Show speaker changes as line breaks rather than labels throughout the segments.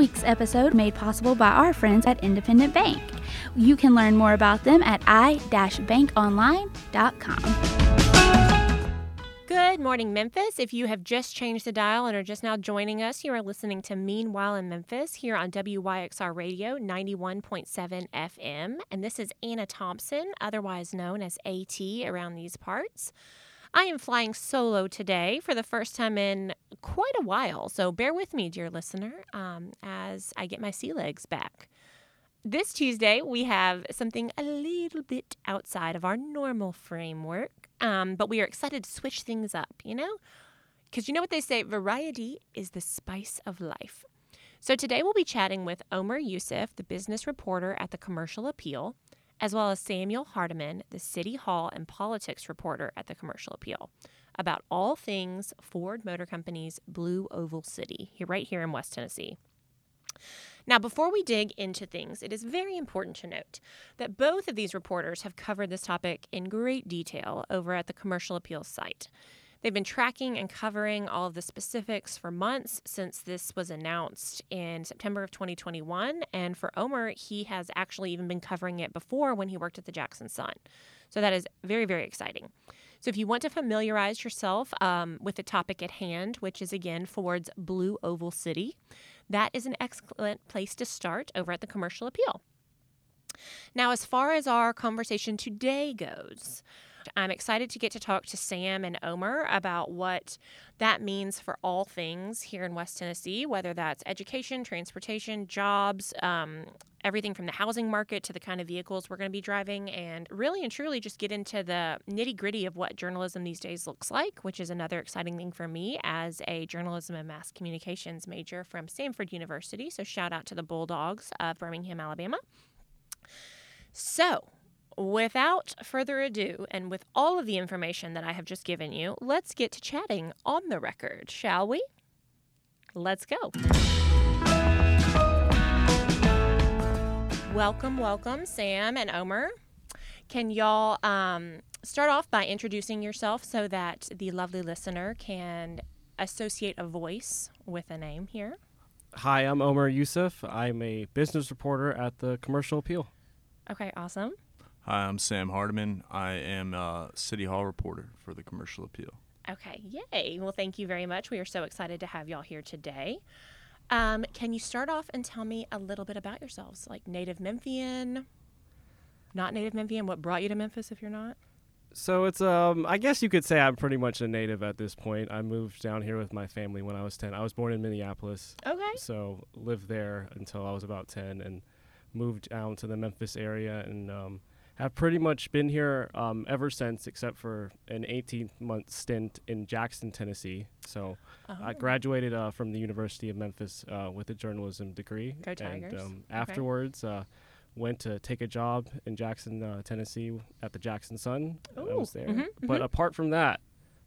week's episode made possible by our friends at Independent Bank. You can learn more about them at i-bankonline.com.
Good morning, Memphis. If you have just changed the dial and are just now joining us, you are listening to Meanwhile in Memphis here on WYXR Radio 91.7 FM. And this is Anna Thompson, otherwise known as AT around these parts. I am flying solo today for the first time in quite a while, so bear with me, dear listener, um, as I get my sea legs back. This Tuesday, we have something a little bit outside of our normal framework, um, but we are excited to switch things up, you know? Because you know what they say variety is the spice of life. So today we'll be chatting with Omer Yusuf, the business reporter at the Commercial Appeal, as well as Samuel Hardiman, the City Hall and politics reporter at the Commercial Appeal, about all things Ford Motor Company's Blue Oval City, right here in West Tennessee. Now, before we dig into things, it is very important to note that both of these reporters have covered this topic in great detail over at the Commercial Appeals site. They've been tracking and covering all of the specifics for months since this was announced in September of 2021. And for Omer, he has actually even been covering it before when he worked at the Jackson Sun. So that is very, very exciting. So, if you want to familiarize yourself um, with the topic at hand, which is again Ford's Blue Oval City, that is an excellent place to start over at the Commercial Appeal. Now, as far as our conversation today goes, I'm excited to get to talk to Sam and Omer about what that means for all things here in West Tennessee, whether that's education, transportation, jobs, um, everything from the housing market to the kind of vehicles we're going to be driving, and really and truly just get into the nitty gritty of what journalism these days looks like, which is another exciting thing for me as a journalism and mass communications major from Samford University. So, shout out to the Bulldogs of Birmingham, Alabama. So, without further ado, and with all of the information that I have just given you, let's get to chatting on the record, shall we? Let's go. Welcome, welcome, Sam and Omer. Can y'all um, start off by introducing yourself so that the lovely listener can associate a voice with a name here?
Hi, I'm Omer Yusuf. I'm a business reporter at the Commercial Appeal.
Okay, awesome.
Hi, I'm Sam Hardiman. I am a City Hall reporter for the Commercial Appeal.
Okay, yay. Well, thank you very much. We are so excited to have y'all here today. Um, can you start off and tell me a little bit about yourselves, like native Memphian, not native Memphian? What brought you to Memphis if you're not?
So it's um I guess you could say I'm pretty much a native at this point. I moved down here with my family when I was 10. I was born in Minneapolis.
Okay.
So lived there until I was about 10 and moved down to the Memphis area and um, have pretty much been here um, ever since, except for an 18 month stint in Jackson, Tennessee. So
Oh.
I graduated uh, from the University of Memphis uh, with a journalism degree.
Go Tigers.
And um,
Okay.
afterwards, uh, went to take a job in Jackson, uh, Tennessee at the Jackson Sun. I was
Ooh,
there.
mhm,
But apart from that,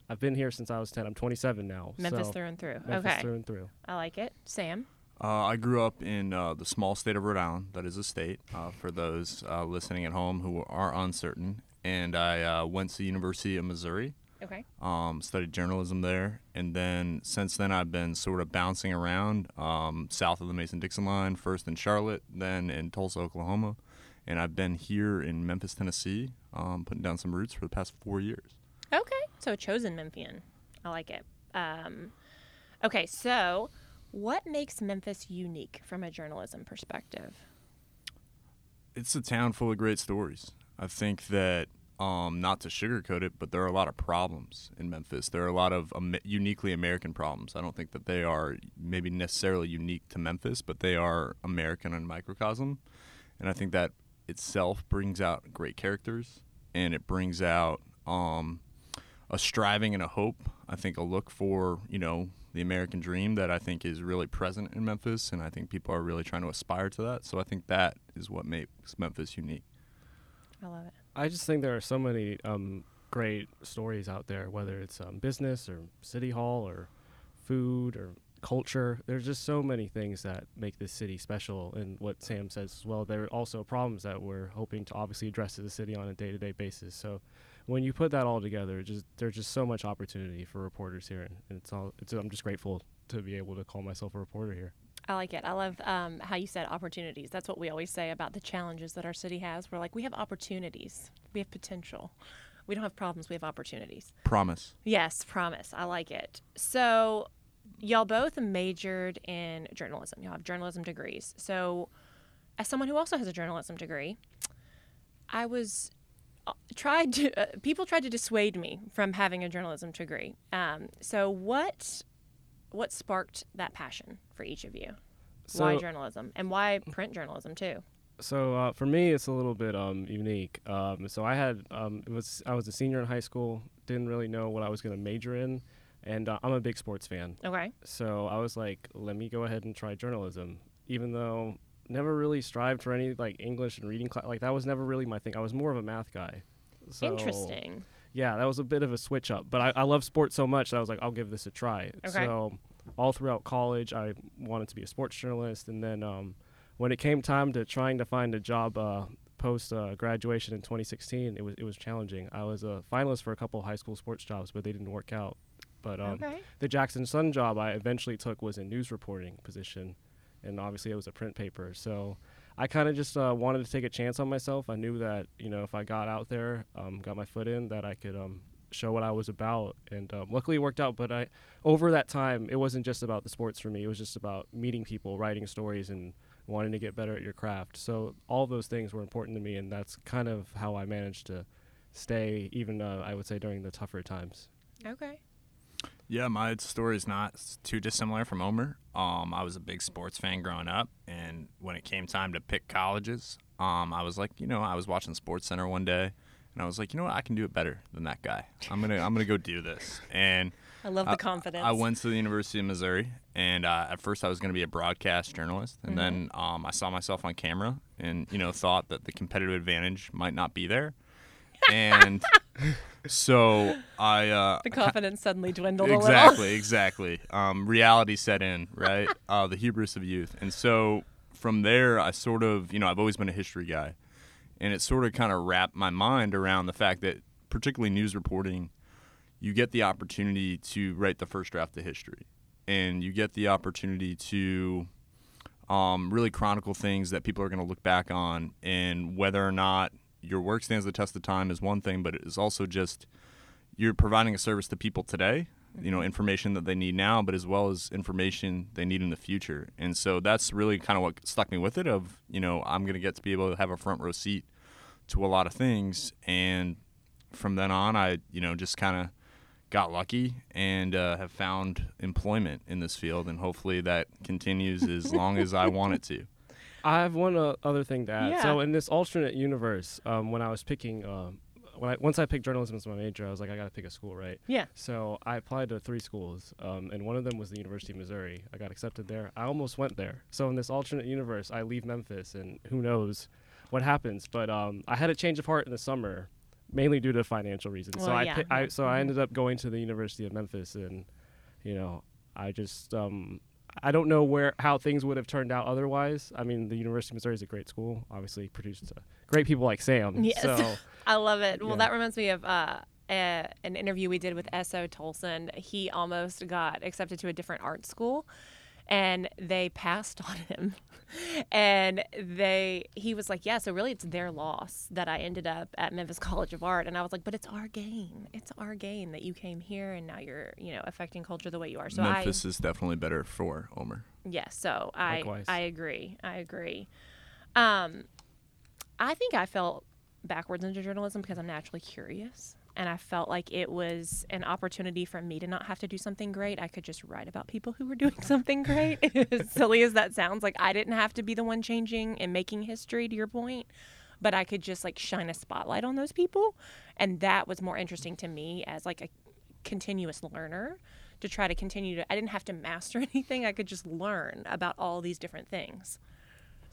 I've been here since I was 10. I'm 27 now.
Memphis
so
through and through.
Memphis
okay.
through and through.
I like it. Sam?
Uh, I grew up in uh, the small state of Rhode Island. That is a state uh, for those uh, listening at home who are uncertain. And I uh, went to the University of Missouri,
Okay.
um, studied journalism there, and then since then I've been sort of bouncing around um, south of the Mason-Dixon line, first in Charlotte, then in Tulsa, Oklahoma, and I've been here in Memphis, Tennessee, um, putting down some roots for the past four years.
Okay. So a chosen Memphian. I like it. Um, okay, so what makes Memphis unique from a journalism perspective?
it's a town full of great stories. I think that um, not to sugarcoat it, but there are a lot of problems in Memphis. There are a lot of um, uniquely American problems. I don't think that they are maybe necessarily unique to Memphis, but they are American in microcosm. And I think that itself brings out great characters and it brings out um, a striving and a hope. I think a look for, you know, the American dream that I think is really present in Memphis, and I think people are really trying to aspire to that. So I think that is what makes Memphis unique.
I love it.
I just think there are so many um, great stories out there, whether it's um, business or city hall or food or culture. There's just so many things that make this city special. And what Sam says as well, there are also problems that we're hoping to obviously address as a city on a day-to-day basis. So when you put that all together, just there's just so much opportunity for reporters here, and it's all. It's, I'm just grateful to be able to call myself a reporter here.
I like it. I love um, how you said opportunities. That's what we always say about the challenges that our city has. We're like, we have opportunities, we have potential. We don't have problems, we have opportunities.
Promise.
Yes, promise. I like it. So, y'all both majored in journalism. Y'all have journalism degrees. So, as someone who also has a journalism degree, I was uh, tried to uh, people tried to dissuade me from having a journalism degree. Um, so, what what sparked that passion for each of you? why journalism and why print journalism too?
So uh, for me, it's a little bit um, unique. Um, so I had um, it was I was a senior in high school. Didn't really know what I was going to major in, and uh, I'm a big sports fan.
Okay.
So I was like, let me go ahead and try journalism, even though never really strived for any like English and reading class. Like that was never really my thing. I was more of a math guy. So,
Interesting.
Yeah, that was a bit of a switch up. But I, I love sports so much that I was like, I'll give this a try.
Okay.
So all throughout college, I wanted to be a sports journalist, and then um, when it came time to trying to find a job uh, post uh, graduation in 2016, it was it was challenging. I was a finalist for a couple high school sports jobs, but they didn't work out. But um,
okay.
the Jackson Sun job I eventually took was a news reporting position, and obviously it was a print paper. So I kind of just uh, wanted to take a chance on myself. I knew that you know if I got out there, um, got my foot in, that I could um, show what I was about, and um, luckily it worked out. But I over that time, it wasn't just about the sports for me. It was just about meeting people, writing stories, and wanting to get better at your craft. So all those things were important to me, and that's kind of how I managed to stay, even uh, I would say during the tougher times.
Okay.
Yeah, my story is not too dissimilar from Omer. Um, I was a big sports fan growing up, and when it came time to pick colleges, um, I was like, you know, I was watching Sports Center one day, and I was like, you know what, I can do it better than that guy. I'm gonna, I'm gonna go do this. And
I love the
I-
confidence.
I went to the University of Missouri, and uh, at first I was going to be a broadcast journalist, and then
Mm-hmm.
um, I saw myself on camera, and you know thought that the competitive advantage might not be there, and so I uh,
the confidence suddenly dwindled a little.
exactly, exactly. Um, reality set in, right? Uh, the hubris of youth, and so from there, I sort of, you know, I've always been a history guy, and it sort of kind of wrapped my mind around the fact that, particularly news reporting, you get the opportunity to write the first draft of history, and you get the opportunity to um, really chronicle things that people are going to look back on, and whether or not your work stands the test of time is one thing, but it is also just you're providing a service to people today you know information that they need now but as well as information they need in the future. And so that's really kind of what stuck me with it of you know i'm going to get to be able to have a front row seat to a lot of things. And from then on i you know just kind of got lucky and uh, have found employment in this field and hopefully that continues as long as i want it to
I have one uh, other thing to add.
Yeah.
So in this alternate universe, um, when I was picking, um, when I, once I picked journalism as my major, I was like, I got to pick a school, right?
Yeah.
So I applied to three schools, um, and one of them was the University of Missouri. I got accepted there. I almost went there. So in this alternate universe, I leave Memphis, and who knows what happens? But um, I had a change of heart in the summer, mainly due to financial reasons. so
Well,
I,
yeah.
pi- I so I
Mhm.
ended up going to the University of Memphis, and you know, I just um, I don't know where how things would have turned out otherwise. I mean, the University of Missouri is a great school. Obviously, produced great people like Sam.
Yes.
So
I love it. Well,
Yeah.
that reminds me of uh, a, an interview we did with S.O. Tolson. He almost got accepted to a different art school, and they passed on him. and they, he was like, "Yeah, so really, it's their loss that I ended up at Memphis College of Art." And I was like, "But it's our gain. It's our gain that you came here and now you're, you know, affecting culture the way you are." So I,
memphis is definitely better for omer
Yes, so I
Likewise.
I agree. I agree. Um, I think I felt backwards into journalism because I'm naturally curious, and I felt like it was an opportunity for me to not have to do something great. I could just write about people who were doing something great. as silly as that sounds, like I didn't have to be the one changing and making history. To your point. But I could just like shine a spotlight on those people, and that was more interesting to me as like a continuous learner to try to continue to I didn't have to master anything. I could just learn about all these different things.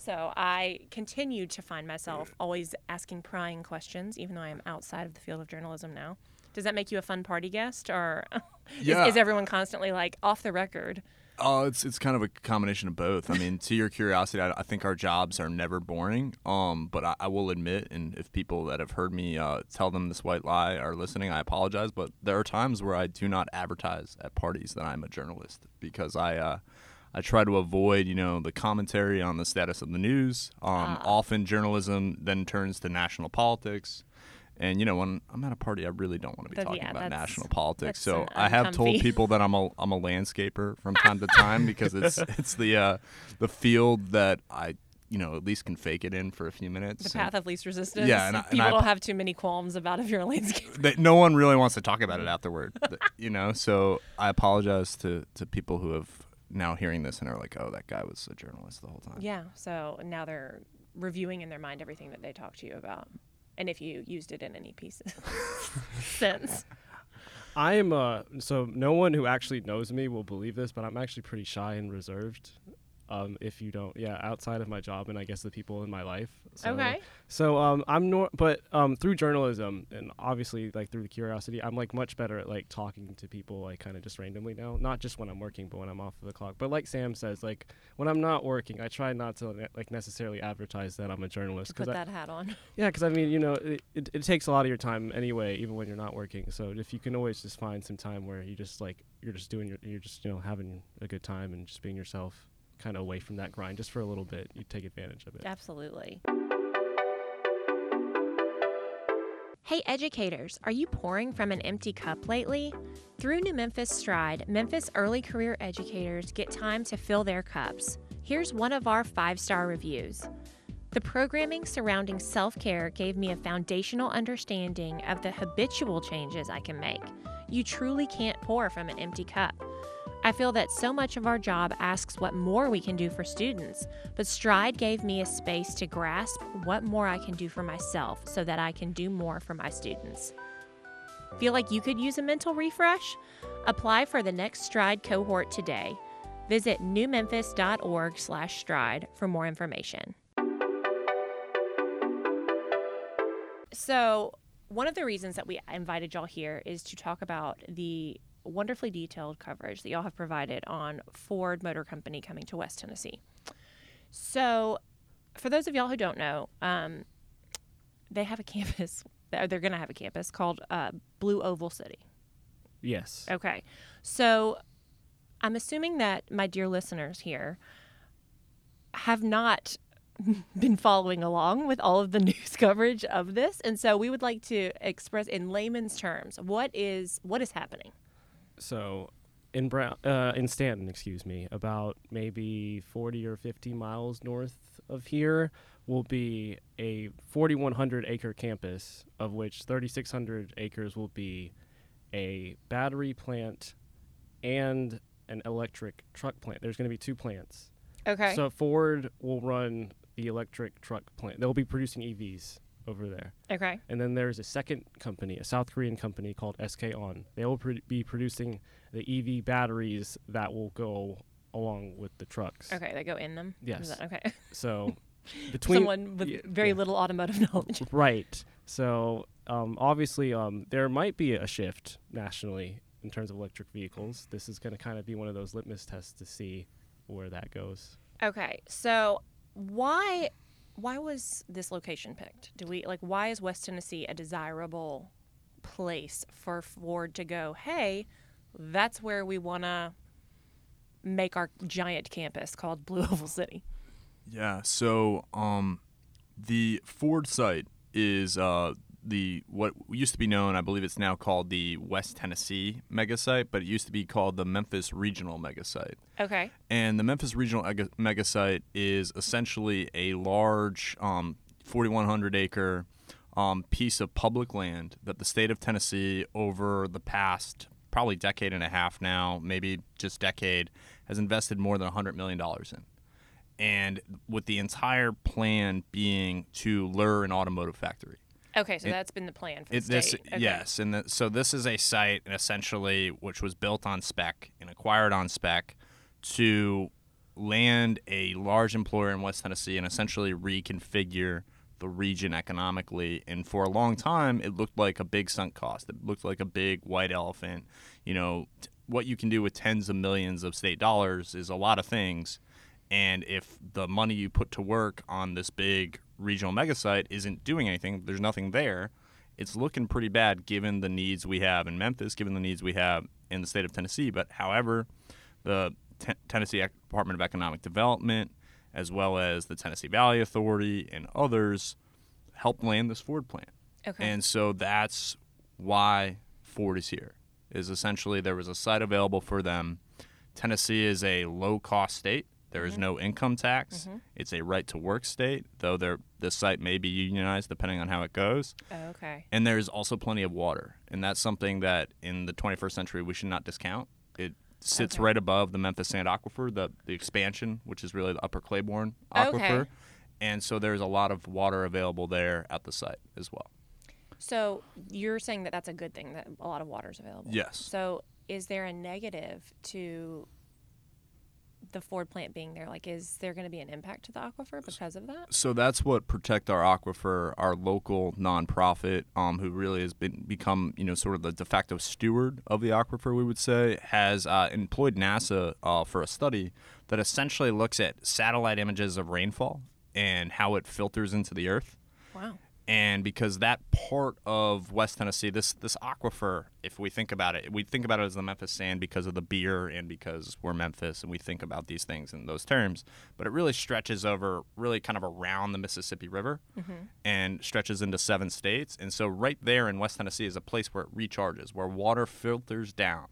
So I continued to find myself always asking prying questions, even though I am outside of the field of journalism now. Does that make you a fun party guest, or
Yeah.
is, is everyone constantly like off the record?
Oh, it's it's kind of a combination of both. I mean, to your curiosity, I, I think our jobs are never boring. Um, but I, I will admit, and if people that have heard me uh, tell them this white lie are listening, I apologize. But there are times where I do not advertise at parties that I'm a journalist because I uh, I try to avoid, you know, the commentary on the status of the news. Um,
Ah.
Often journalism then turns to national politics. And you know, when I'm at a party, I really don't want to be
That-
talking
yeah,
about national politics. So I have told people that I'm a I'm a landscaper from time to time because it's it's the uh, the field that I you know at least can fake it in for a few minutes.
The
and-
path of least resistance.
Yeah, and I- and
people
I-
don't have too many qualms about if you're a landscaper.
that no one really wants to talk about it afterward. you know, so I apologize to to people who have now hearing this and are like, "Oh, that guy was a journalist the whole time."
Yeah. So now they're reviewing in their mind everything that they talked to you about, and if you used it in any pieces sense.
I am uh so no one who actually knows me will believe this, but I'm actually pretty shy and reserved. Um, if you don't, yeah, outside of my job and I guess the people in my life. So,
Okay.
So um, I'm nor, but um, through journalism and obviously like through the curiosity, I'm like much better at like talking to people like kind of just randomly now. Not just when I'm working, but when I'm off of the clock. But like Sam says, like when I'm not working, I try not to ne- like necessarily advertise that I'm a journalist
put
I,
that hat on.
yeah, because I mean, you know, it, it, it takes a lot of your time anyway, even when you're not working. So if you can always just find some time where you just like you're just doing your, you're just you know having a good time and just being yourself, kind of away from that grind, just for a little bit, you take advantage of it.
Absolutely. Hey, educators, are you pouring from an empty cup lately? Through New Memphis Stride, Memphis early career educators get time to fill their cups. Here's one of our five star reviews. The programming surrounding self care gave me a foundational understanding of the habitual changes I can make. You truly can't pour from an empty cup. I feel that so much of our job asks what more we can do for students, but Stride gave me a space to grasp what more I can do for myself so that I can do more for my students. Feel like you could use a mental refresh? Apply for the next Stride cohort today. Visit newmemphis.org/stride for more information. So, one of the reasons that we invited y'all here is to talk about the wonderfully detailed coverage that y'all have provided on Ford Motor Company coming to West Tennessee. So, for those of y'all who don't know, um, they have a campus, they're going to have a campus called uh, Blue Oval City.
Yes.
Okay. So, I'm assuming that my dear listeners here have not been following along with all of the news coverage of this and so we would like to express in layman's terms what is what is happening
So, in Brown, uh, in Stanton, excuse me, about maybe 40 or 50 miles north of here, will be a 4,100 acre campus, of which 3,600 acres will be a battery plant and an electric truck plant. There's going to be two plants.
okay
So Ford will run the electric truck plant. They'll be producing EVs over there.
okay
And then there's a second company, a South Korean company called SK On. They will pr- be producing the EV batteries that will go along with the trucks.
okay they go in them
Yes.
that- okay
So between
someone with
yeah,
very
yeah.
little automotive knowledge
right. So um, obviously, um, there might be a shift nationally in terms of electric vehicles. This is going to kind of be one of those litmus tests to see where that goes.
okay so why why was this location picked do we like why is west tennessee a desirable place for ford to go hey that's where we want to make our giant campus called blue oval city
Yeah. So, um, the Ford site is uh, the what used to be known, I believe it's now called the West Tennessee mega site, but it used to be called the Memphis Regional mega site.
okay
And the Memphis Regional Ega- Mega Site is essentially a large, um, 4,100 acre um, piece of public land that the state of Tennessee, over the past probably decade and a half now, maybe just decade, has invested more than $100 million in. And with the entire plan being to lure an automotive factory.
Okay so
It-
that's been the plan for the
this
state okay.
yes, and the, so this is a site essentially which was built on spec and acquired on spec to land a large employer in West Tennessee and essentially reconfigure the region economically. And for a long time, it looked like a big sunk cost. It looked like a big white elephant. You know, t- what you can do with tens of millions of state dollars is a lot of things. And if the money you put to work on this big regional mega site isn't doing anything, there's nothing there, it's looking pretty bad given the needs we have in Memphis, given the needs we have in the state of Tennessee. But however, the Ten- Tennessee Department of Economic Development, as well as the Tennessee Valley Authority and others, helped land this Ford plant.
Okay.
And so that's why Ford is here. Is essentially there was a site available for them. Tennessee is a low cost state. There is mm-hmm. no income tax. Mm-hmm. It's a right to work state, though there the site may be unionized depending on how it goes.
oh, okay.
And there's also plenty of water. And that's something that in the 21st century we should not discount. It sits
Okay.
right above the Memphis Sand Aquifer, the, the expansion, which is really the upper Claiborne Aquifer.
Okay.
And so there's a lot of water available there at the site as well.
So you're saying that that's a good thing that a lot of water is available.
Yes.
So is there a negative to the Ford plant being there? Like, is there going to be an impact to the aquifer because of that?
So that's what Protect Our Aquifer, our local nonprofit, um, who really has been become you know sort of the de facto steward of the aquifer, we would say, has uh, employed NASA uh, for a study that essentially looks at satellite images of rainfall and how it filters into the earth.
Wow.
And because that part of West Tennessee, this this aquifer, if we think about it, we think about it as the Memphis sand because of the beer and because we're Memphis and we think about these things in those terms. But it really stretches over, really kind of around the Mississippi River, and stretches into seven states. And so right there in West Tennessee is a place where it recharges, where water filters down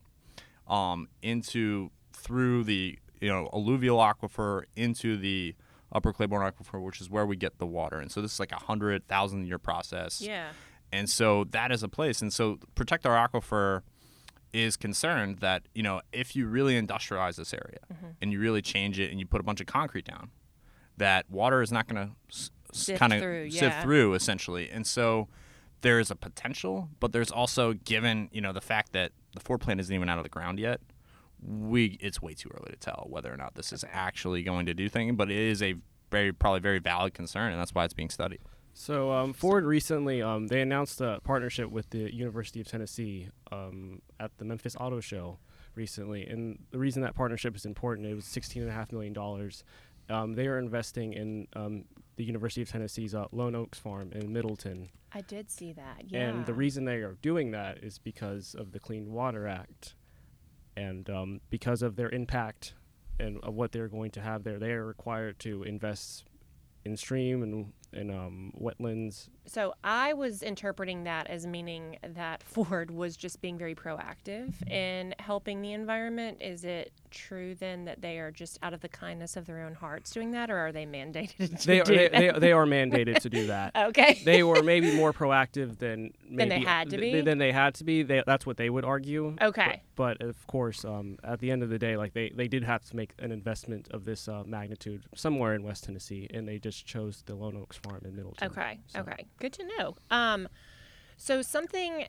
um, into through the you know alluvial aquifer into the upper Claiborne aquifer, which is where we get the water. And so this is like a hundred thousand year process.
Yeah.
And so that is a place. And so protect our aquifer is concerned that you know if you really industrialize this area
Mm-hmm.
and you really change it and you put a bunch of concrete down, that water is not going to
Sift
kind of sift
yeah.
through essentially. And so there is a potential, but there's also given you know the fact that the Ford plant isn't even out of the ground yet. We it's way too early to tell whether or not this is actually going to do thing, but it is a very probably very valid concern, and that's why it's being studied.
So um, Ford recently um, they announced a partnership with the University of Tennessee um, at the Memphis Auto Show recently, and the reason that partnership is important it was sixteen and a half million dollars. Um, they are investing in um, the University of Tennessee's uh, Lone Oaks Farm in Middleton,
I did see that. Yeah.
and the reason they are doing that is because of the Clean Water Act, and um, because of their impact and of what they're going to have there, they are required to invest in stream and and um, wetlands
So I was interpreting that as meaning that Ford was just being very proactive in helping the environment. Is it true then that they are just out of the kindness of their own hearts doing that, or are they mandated to
they,
do
they,
that?
they, they are mandated to do that.
okay.
They were maybe more proactive than maybe, than
they had to
th-
be?
Than they had to be. They, that's what they would argue.
Okay.
But, but of course, um, at the end of the day, like they, they did have to make an investment of this uh, magnitude somewhere in West Tennessee, and they just chose the Lone Oaks Farm in Middleton.
Okay.
So-
Okay. Good to know. Um, so something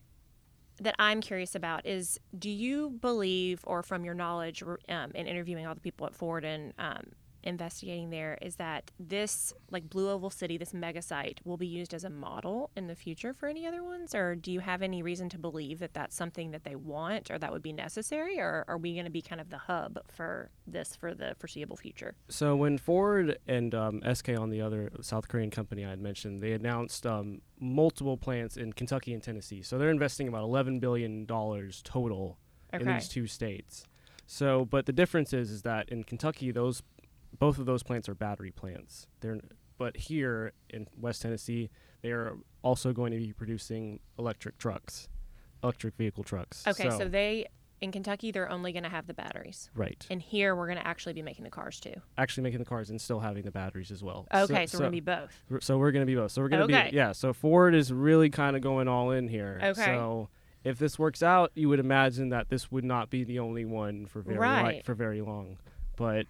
that I'm curious about is, do you believe, or from your knowledge um, in interviewing all the people at Ford and um, investigating there, is that this like Blue Oval City, this mega site, will be used as a model in the future for any other ones, or do you have any reason to believe that that's something that they want or that would be necessary, or are we going to be kind of the hub for this for the foreseeable future?
So when Ford and um, SK on the other South Korean company I had mentioned, they announced um, multiple plants in Kentucky and Tennessee. So they're investing about 11 billion dollars total in these two states. So, but the difference is, is that in Kentucky, those both of those plants are battery plants. They're but here in West Tennessee, they are also going to be producing electric trucks, electric vehicle trucks.
Okay, so, they in Kentucky they're only going to have the batteries.
right,
And here we're going to actually be making the cars too.
actually making the cars and still having the batteries as well.
Okay, so, we're going to be both.
R- So we're gonna be both. So we're gonna
Okay.
be yeah. So Ford is really kind of going all in here.
Okay.
So if this works out, you would imagine that this would not be the only one for very li-
Right.
for very long. But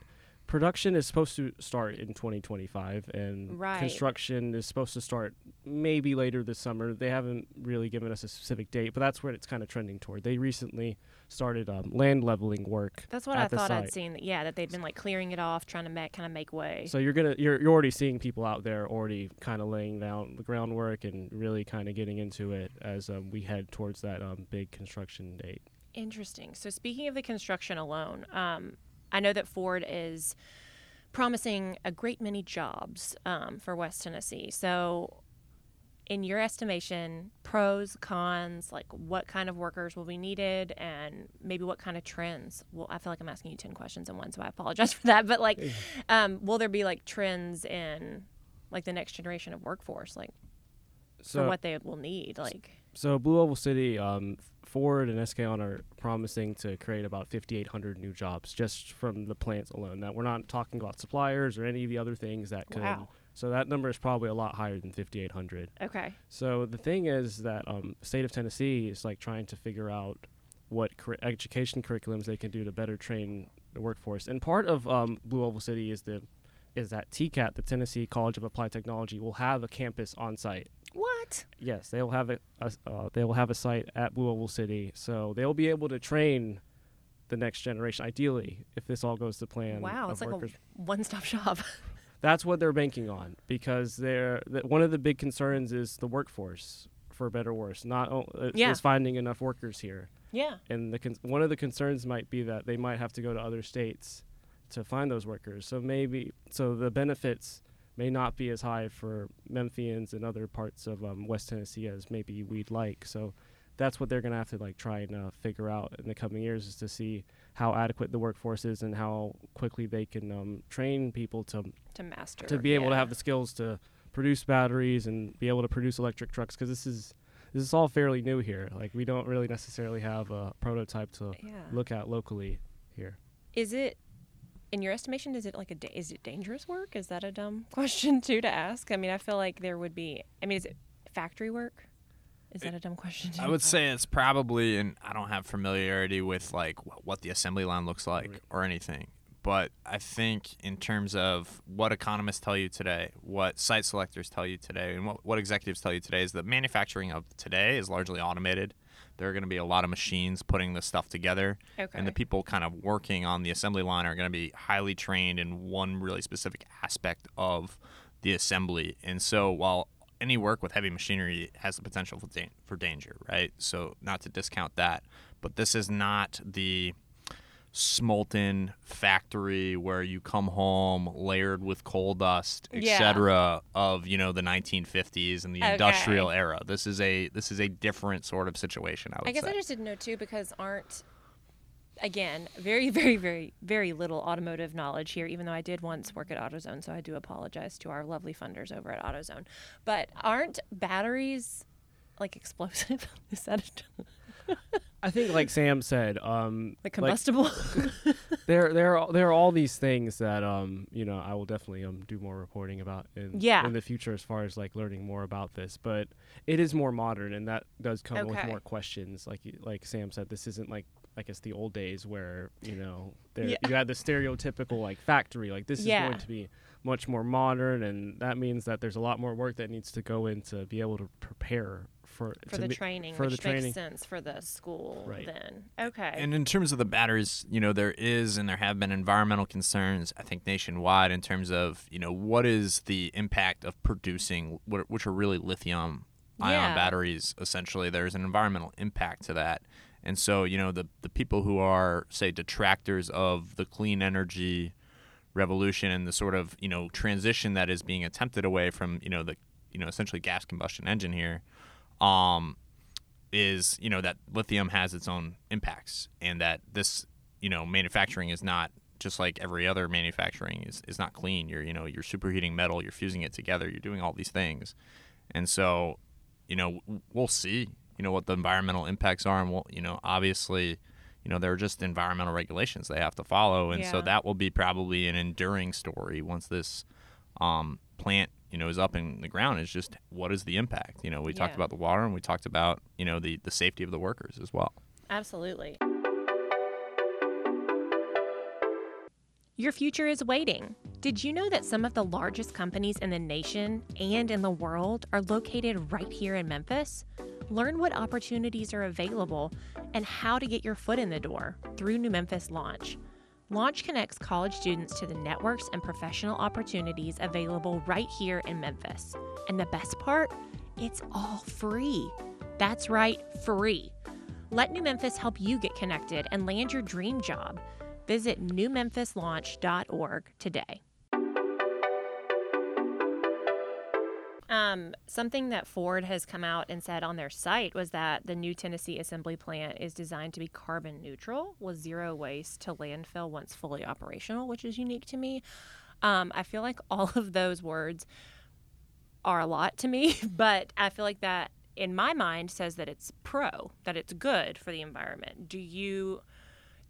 production is supposed to start in 2025, and
Right.
construction is supposed to start maybe later this summer. They haven't really given us a specific date, but that's where it's kind of trending toward. They recently started um, land leveling work.
That's what
at
I thought I'd seen. Yeah, that they'd been like clearing it off, trying to make, kind of make way.
So you're gonna you're you're already seeing people out there already kind of laying down the groundwork and really kind of getting into it as um, we head towards that um, big construction date.
Interesting. So speaking of the construction alone, um, I know that Ford is promising a great many jobs um, for West Tennessee. So in your estimation, pros, cons, like what kind of workers will be needed and maybe what kind of trends? Well, I feel like I'm asking you 10 questions in one, so I apologize for that. But like, um, will there be like trends in like the next generation of workforce, like
So
for what they will need? Like,
So Blue Oval City, um, Ford and SK On are promising to create about 5,800 new jobs just from the plants alone. Now we're not talking about suppliers or any of the other things that could.
Wow.
So that number is probably a lot higher than 5,800.
okay.
So the thing is that um, state of Tennessee is like trying to figure out what cur- education curriculums they can do to better train the workforce. And part of um, Blue Oval City is the is that TCAT, the Tennessee College of Applied Technology, will have a campus on site.
What?
Yes, they will have a, a uh, they will have a site at Blue Oval City, so they'll be able to train the next generation. Ideally, if this all goes to plan.
wow. It's like a one stop shop.
That's what they're banking on because they're th- one of the big concerns is the workforce, for better or worse. Not uh,
Yeah.
is finding enough workers here,
yeah.
and the con- one of the concerns might be that they might have to go to other states to find those workers. So maybe so the benefits may not be as high for Memphians and other parts of um, West Tennessee as maybe we'd like. So that's what they're going to have to like try and uh, figure out in the coming years is to see how adequate the workforce is and how quickly they can um, train people to
To master.
to be able to have the skills to produce batteries and be able to produce electric trucks because this is this is all fairly new here. Like we don't really necessarily have a prototype to
Yeah.
look at locally here.
Is it, in your estimation, is it like a da- is it dangerous work? Is that a dumb question too to ask? I mean, I feel like there would be. I mean, is it factory work? Is that a dumb question?
I
too?
would say it's probably, and I don't have familiarity with like what the assembly line looks like
Right.
or anything. But I think in terms of what economists tell you today, what site selectors tell you today, and what, what executives tell you today is that manufacturing of today is largely automated. There are going to be a lot of machines putting this stuff together,
Okay.
and the people kind of working on the assembly line are going to be highly trained in one really specific aspect of the assembly. And so while any work with heavy machinery has the potential for, dan- for danger, right? So not to discount that, but this is not the smolten factory where you come home layered with coal dust,
Yeah.
etc. of, you know, the 1950s and the
Okay.
industrial era. This is a this is a different sort of situation, I would
I guess
say.
I just didn't know too because aren't again very very very very little automotive knowledge here. Even though I did once work at AutoZone, so I do apologize to our lovely funders over at AutoZone. But aren't batteries like explosive? Is that a,
I think, like Sam said, um,
like
like,
combustible?
there there are there are all these things that um you know I will definitely um do more reporting about in
Yeah.
in the future as far as like learning more about this. But it is more modern, and that does come with more questions. Like like Sam said, this isn't like I guess the old days where you know there
Yeah.
you had the stereotypical like factory. Like this
Yeah.
is going to be much more modern, and that means that there's a lot more work that needs to go in to be able to prepare for
for the
be-
training,
for
which
the training.
makes sense for the school.
Right.
Then okay.
And in terms of the batteries, you know, there is and there have been environmental concerns, I think, nationwide in terms of, you know, what is the impact of producing, what, which are really lithium ion
Yeah.
batteries, essentially. There's an environmental impact to that. And so, you know, the, the people who are, say, detractors of the clean energy revolution and the sort of, you know, transition that is being attempted away from, you know, the, you know, essentially gas combustion engine here, um, is you know that lithium has its own impacts and that this you know manufacturing is not just like every other manufacturing is, is not clean. You're you know you're superheating metal you're fusing it together you're doing all these things. And so you know we'll see you know what the environmental impacts are and we'll you know obviously you know there are just environmental regulations they have to follow. And so that will be probably an enduring story once this um, plant you know is up in the ground is just what is the impact you know we talked about the water and we talked about you know the the safety of the workers as well
Absolutely. Your future is waiting. Did you know that some of the largest companies in the nation and in the world are located right here in Memphis? Learn what opportunities are available and how to get your foot in the door through New Memphis Launch. Launch connects college students to the networks and professional opportunities available right here in Memphis. And the best part? It's all free. That's right, free. Let New Memphis help you get connected and land your dream job. Visit newmemphislaunch.org today. Um, something that Ford has come out and said on their site was that the new Tennessee assembly plant is designed to be carbon neutral with zero waste to landfill once fully operational, which is unique to me. Um, I feel like all of those words are a lot to me, but I feel like that in my mind says that it's pro, that it's good for the environment. Do you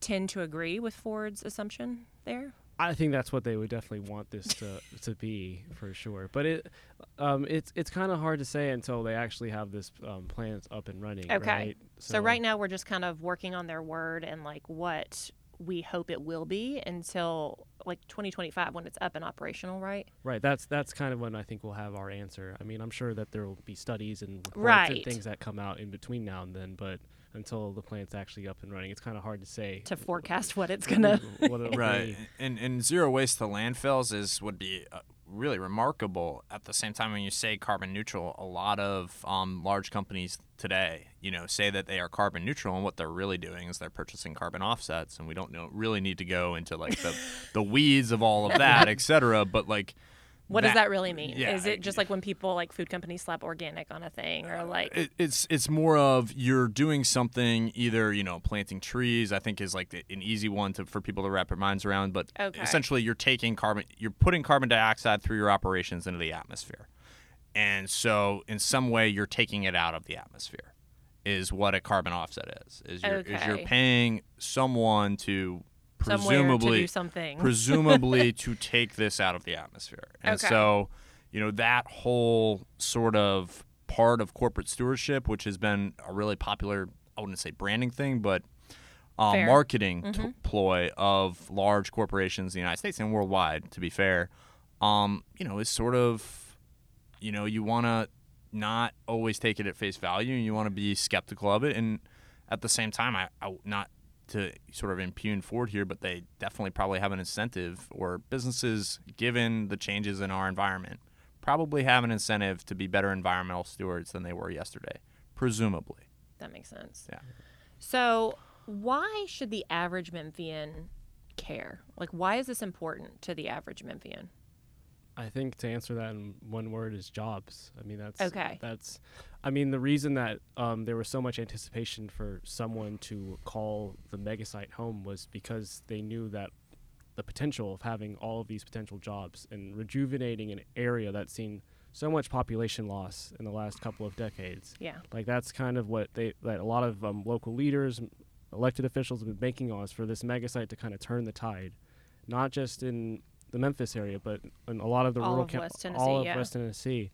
tend to agree with Ford's assumption there?
I think that's what they would definitely want this to to be for sure. But it um, it's it's kind of hard to say until they actually have this um, plant up and running.
Okay.
Right?
So, right now we're just kind of working on their word and like what we hope it will be until like 2025 when it's up and operational, right?
Right. That's that's kind of when I think we'll have our answer. I mean, I'm sure that there will be studies and
Right.
and things that come out in between now and then, but until the plant's actually up and running, it's kind of hard to say
To forecast what it's gonna.
what it'll
right
be.
and and zero waste to landfills is would be uh, really remarkable at the same time when you say carbon neutral a lot of um, large companies today you know say that they are carbon neutral and what they're really doing is they're purchasing carbon offsets and we don't know really need to go into like the the weeds of all of that et cetera but like
What does that really mean?
yeah,
Is it just like when people like food companies slap organic on a thing or like
it, it's it's more of you're doing something either you know planting trees i think is like an easy one to for people to wrap their minds around but
Okay.
essentially you're taking carbon you're putting carbon dioxide through your operations into the atmosphere and so in some way you're taking it out of the atmosphere is what a carbon offset is is you're, is you're paying someone to
somewhere to
presumably
do something?
presumably to take this out of the atmosphere. And
Okay.
so, you know, that whole sort of part of corporate stewardship, which has been a really popular, I wouldn't say branding thing, but uh, marketing t- ploy of large corporations in the United States and worldwide, to be fair, um, you know, is sort of, you know, you want to not always take it at face value and you want to be skeptical of it. And at the same time, I, I not to sort of impugn Ford here, but they definitely probably have an incentive, or businesses, given the changes in our environment, probably have an incentive to be better environmental stewards than they were yesterday, presumably.
that makes sense.
Yeah.
So why should the average Memphian care? Like why is this important to the average Memphian?
I think to answer that in one word is jobs. I mean that's
Okay.
That's, I mean the reason that um, there was so much anticipation for someone to call the megasite home was because they knew that the potential of having all of these potential jobs and rejuvenating an area that's seen so much population loss in the last couple of decades.
Yeah.
Like that's kind of what they that a lot of um, local leaders, elected officials have been banking on is for this megasite to kind of turn the tide, not just in the Memphis area, but in a lot of the
All
rural
of
coun-
West
all of
yeah.
West Tennessee.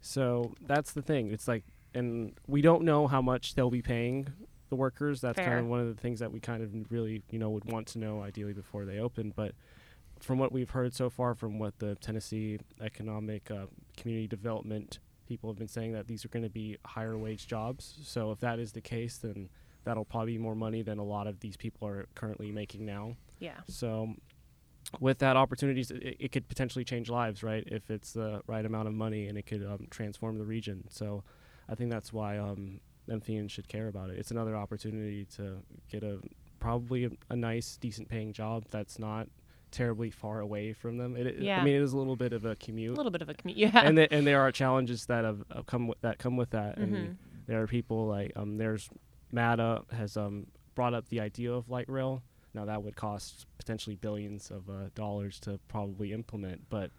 So that's the thing. It's like, and we don't know how much they'll be paying the workers. That's
Fair.
kind of one of the things that we kind of really, you know, would want to know ideally before they open. But from what we've heard so far, from what the Tennessee Economic uh, Community Development people have been saying, that these are going to be higher wage jobs. So if that is the case, then that'll probably be more money than a lot of these people are currently making now.
Yeah.
So with that opportunities, it, it could potentially change lives, right? If it's the right amount of money and it could um, transform the region. So I think that's why um, should care about it. It's another opportunity to get a probably a, a nice, decent paying job that's not terribly far away from them. It,
Yeah.
I mean, it is a little bit of a commute.
A little bit of a commute. Yeah.
and the, and there are challenges that have, have come with that come with that,
Mhm.
and there are people like um, there's MATA has um, brought up the idea of light rail. Now that would cost potentially billions of uh, dollars to probably implement, but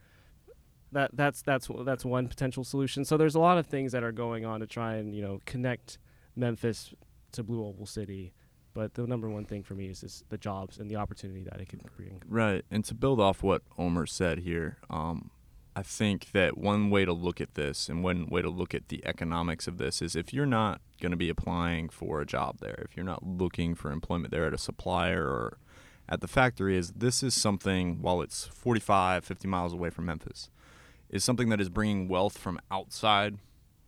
that that's that's that's one potential solution. So there's a lot of things that are going on to try and you know connect Memphis to Blue Oval City. But the number one thing for me is just the jobs and the opportunity that it could bring.
Right. And to build off what Omer said here, um, I think that one way to look at this and one way to look at the economics of this is if you're not going to be applying for a job there, if you're not looking for employment there at a supplier or at the factory, is this is something, while it's 45, 50 miles away from Memphis, is something that is bringing wealth from outside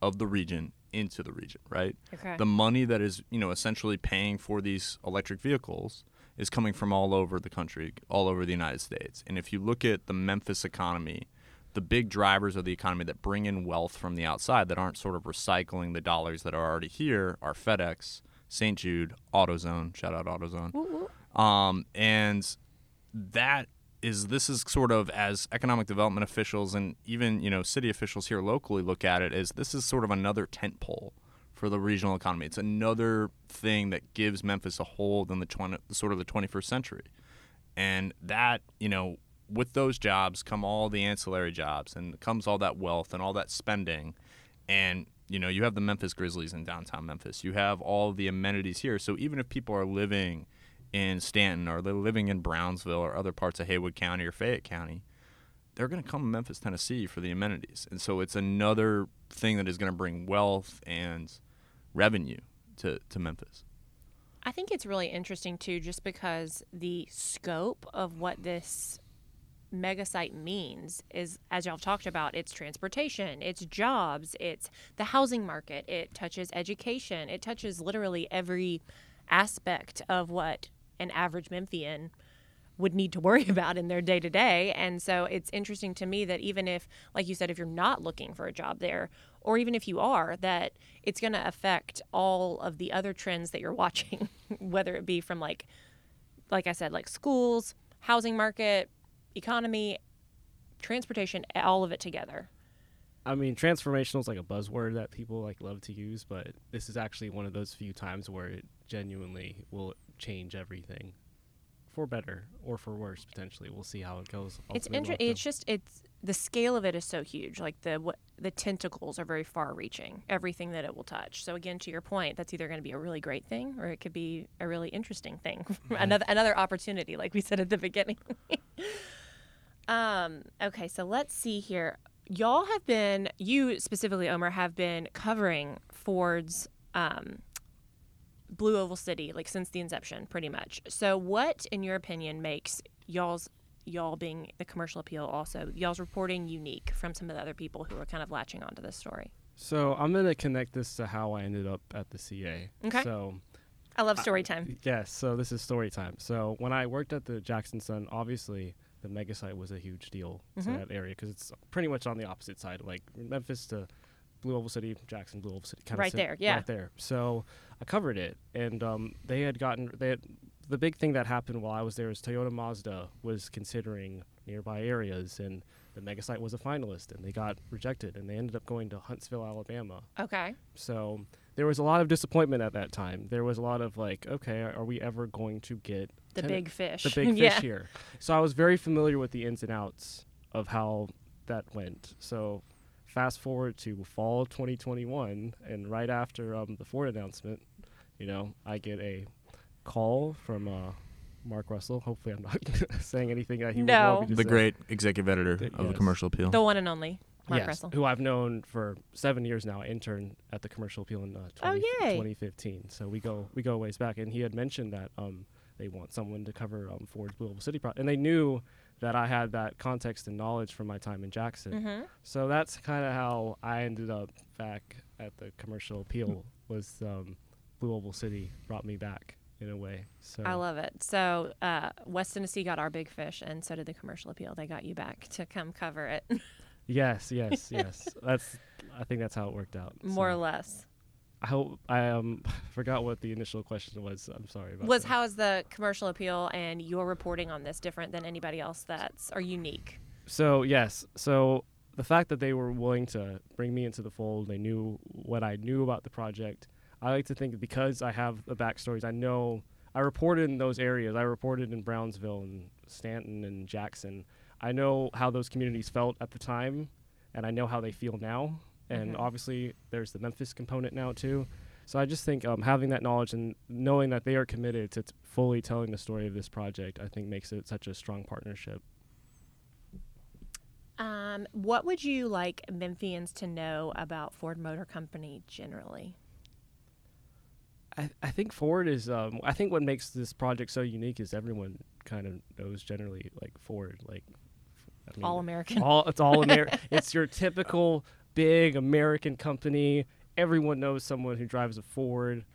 of the region into the region, right?
Okay.
The money that is, you know, essentially paying for these electric vehicles is coming from all over the country, all over the United States. And if you look at the Memphis economy, the big drivers of the economy that bring in wealth from the outside that aren't sort of recycling the dollars that are already here are FedEx, St. Jude, AutoZone, shout out AutoZone. Um, and that
is this is sort of as economic development officials and even you know city officials here locally look at it as this is sort of another tent pole for the regional economy. It's another thing that gives Memphis a hold in the 20, sort of the 21st century, and that you know with those jobs come all the ancillary jobs and comes all that wealth and all that spending, and you know you have the Memphis Grizzlies in downtown Memphis. You have all the amenities here. So even if people are living in Stanton or they're living in Brownsville or other parts of Haywood County or Fayette County, they're going to come to Memphis, Tennessee for the amenities. And so it's another thing that is going to bring wealth and revenue to, to Memphis.
I think it's really interesting too, just because the scope of what this mega site means is, as y'all talked about, it's transportation, it's jobs, it's the housing market, it touches education, it touches literally every aspect of what an average Memphian would need to worry about in their day to day. And so it's interesting to me that even if, like you said, if you're not looking for a job there, or even if you are, that it's going to affect all of the other trends that you're watching, whether it be from like, like I said, like schools, housing market, economy, transportation, all of it together.
I mean, transformational is like a buzzword that people like love to use, but this is actually one of those few times where it genuinely will change everything for better or for worse potentially. We'll see how it goes.
It's
Ultimately,
inter-
we'll have
It's just it's the scale of it is so huge. Like the what the tentacles are very far reaching. Everything that it will touch. So again, to your point, that's either going to be a really great thing or it could be a really interesting thing. Mm-hmm. another another opportunity, like we said at the beginning. um. Okay. So let's see here. Y'all have been you specifically, Omer, have been covering Ford's um, Blue Oval City like since the inception, pretty much. So, what, in your opinion, makes y'all's y'all being the commercial appeal also y'all's reporting unique from some of the other people who are kind of latching onto this story?
So I'm gonna connect this to how I ended up at the CA.
Okay.
So
I love story time.
Yes, so this is story time. So when I worked at the Jackson Sun, obviously the mega site was a huge deal
Mhm.
to that area because it's pretty much on the opposite side, like Memphis to Blue Oval City, Jackson, Blue Oval City, kind
Right there, yeah.
right there. So I covered it, and um, they had gotten they had the big thing that happened while I was there is Toyota Mazda was considering nearby areas, and the mega site was a finalist, and they got rejected, and they ended up going to Huntsville, Alabama.
Okay.
So there was a lot of disappointment at that time. There was a lot of like, okay, are we ever going to get
The
ten-
big fish.
the big fish
yeah.
here? So I was very familiar with the ins and outs of how that went. So fast forward to fall 2021, and right after um, the Ford announcement, you know, I get a call from uh, Mark Russell. Hopefully, I'm not saying anything that he would want me to
The
say.
great executive editor
The-
of the. Commercial Appeal.
The one and only Mark
yes,
Russell.
who I've known for seven years now. I interned at the Commercial Appeal in uh, 20,
Oh,
2015. So we go we go ways back, and he had mentioned that um, they want someone to cover um, Ford's Blue Oval City, pro- and they knew that I had that context and knowledge from my time in Jackson.
Mm-hmm.
So that's kind of how I ended up back at the Commercial Appeal. was um, Blue Oval City brought me back in a way. So
I love it. So uh, West Tennessee got our big fish, and so did the commercial appeal. They got you back to come cover it,
yes, yes, yes. that's I think that's how it worked out.
more or less.
I hope I um forgot what the initial question was. I'm sorry about
Was
that.
how is the commercial appeal and your reporting on this different than anybody else that's are unique?
So yes, so the fact that they were willing to bring me into the fold, they knew what I knew about the project. I like to think because I have the backstories, I know I reported in those areas. I reported in Brownsville and Stanton and Jackson. I know how those communities felt at the time, and I know how they feel now. And obviously, there's the Memphis component now too. So I just think um, having that knowledge and knowing that they are committed to t- fully telling the story of this project, I think makes it such a strong partnership.
Um, what would you like Memphians to know about Ford Motor Company generally?
I, I think Ford is. Um, I think what makes this project so unique is everyone kind of knows generally like Ford, like I mean,
All American.
All it's all American. it's your typical big American company. Everyone knows someone who drives a Ford.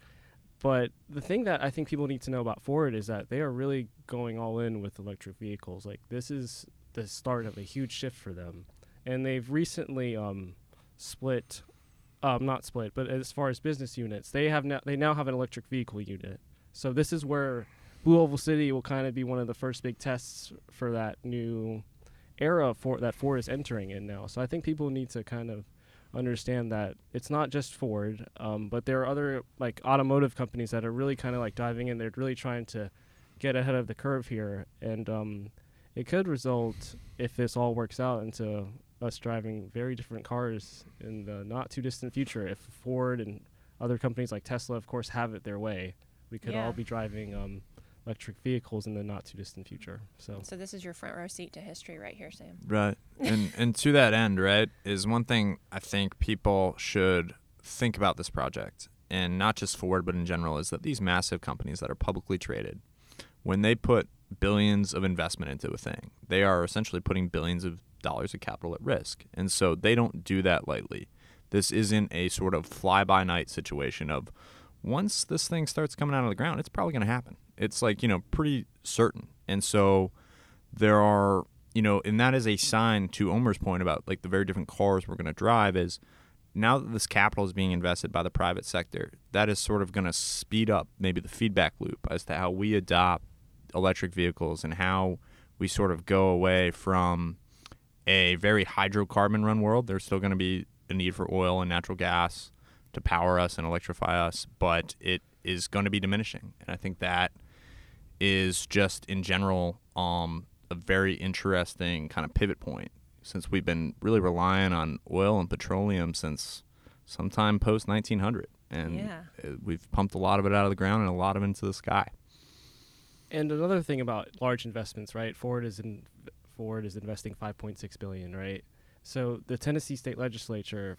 But the thing that I think people need to know about Ford is that they are really going all in with electric vehicles. Like this is the start of a huge shift for them, and they've recently um, split, um, not split, but as far as business units, they have now they now have an electric vehicle unit. So this is where Blue Oval City will kind of be one of the first big tests for that new era for that Ford is entering in now. So I think people need to kind of understand that it's not just Ford, um, but there are other like automotive companies that are really kind of like diving in. They're really trying to get ahead of the curve here, and um, it could result if this all works out into us driving very different cars in the not too distant future. If Ford and other companies like Tesla, of course, have it their way, we could
Yeah.
all be driving um, electric vehicles in the not too distant future. So
So this is your front row seat to history right here, Sam.
Right. and and to that end, right, is one thing I think people should think about this project and not just Ford but in general is that these massive companies that are publicly traded when they put billions of investment into a thing, they are essentially putting billions of dollars of capital at risk. And so they don't do that lightly. This isn't a sort of fly by night situation of once this thing starts coming out of the ground, it's probably going to happen. It's like, you know, pretty certain. And so there are, you know, and that is a sign to Omer's point about like the very different cars we're going to drive is now that this capital is being invested by the private sector, that is sort of going to speed up maybe the feedback loop as to how we adopt electric vehicles and how we sort of go away from a very hydrocarbon run world. There's still going to be a need for oil and natural gas to power us and electrify us, but it is going to be diminishing. And I think that is just in general um, a very interesting kind of pivot point since we've been really relying on oil and petroleum since sometime post 1900. And
Yeah.
uh, we've pumped a lot of it out of the ground and a lot of it into the sky.
And another thing about large investments, right? Ford is in Ford is investing 5.6 billion, right? So the Tennessee State Legislature,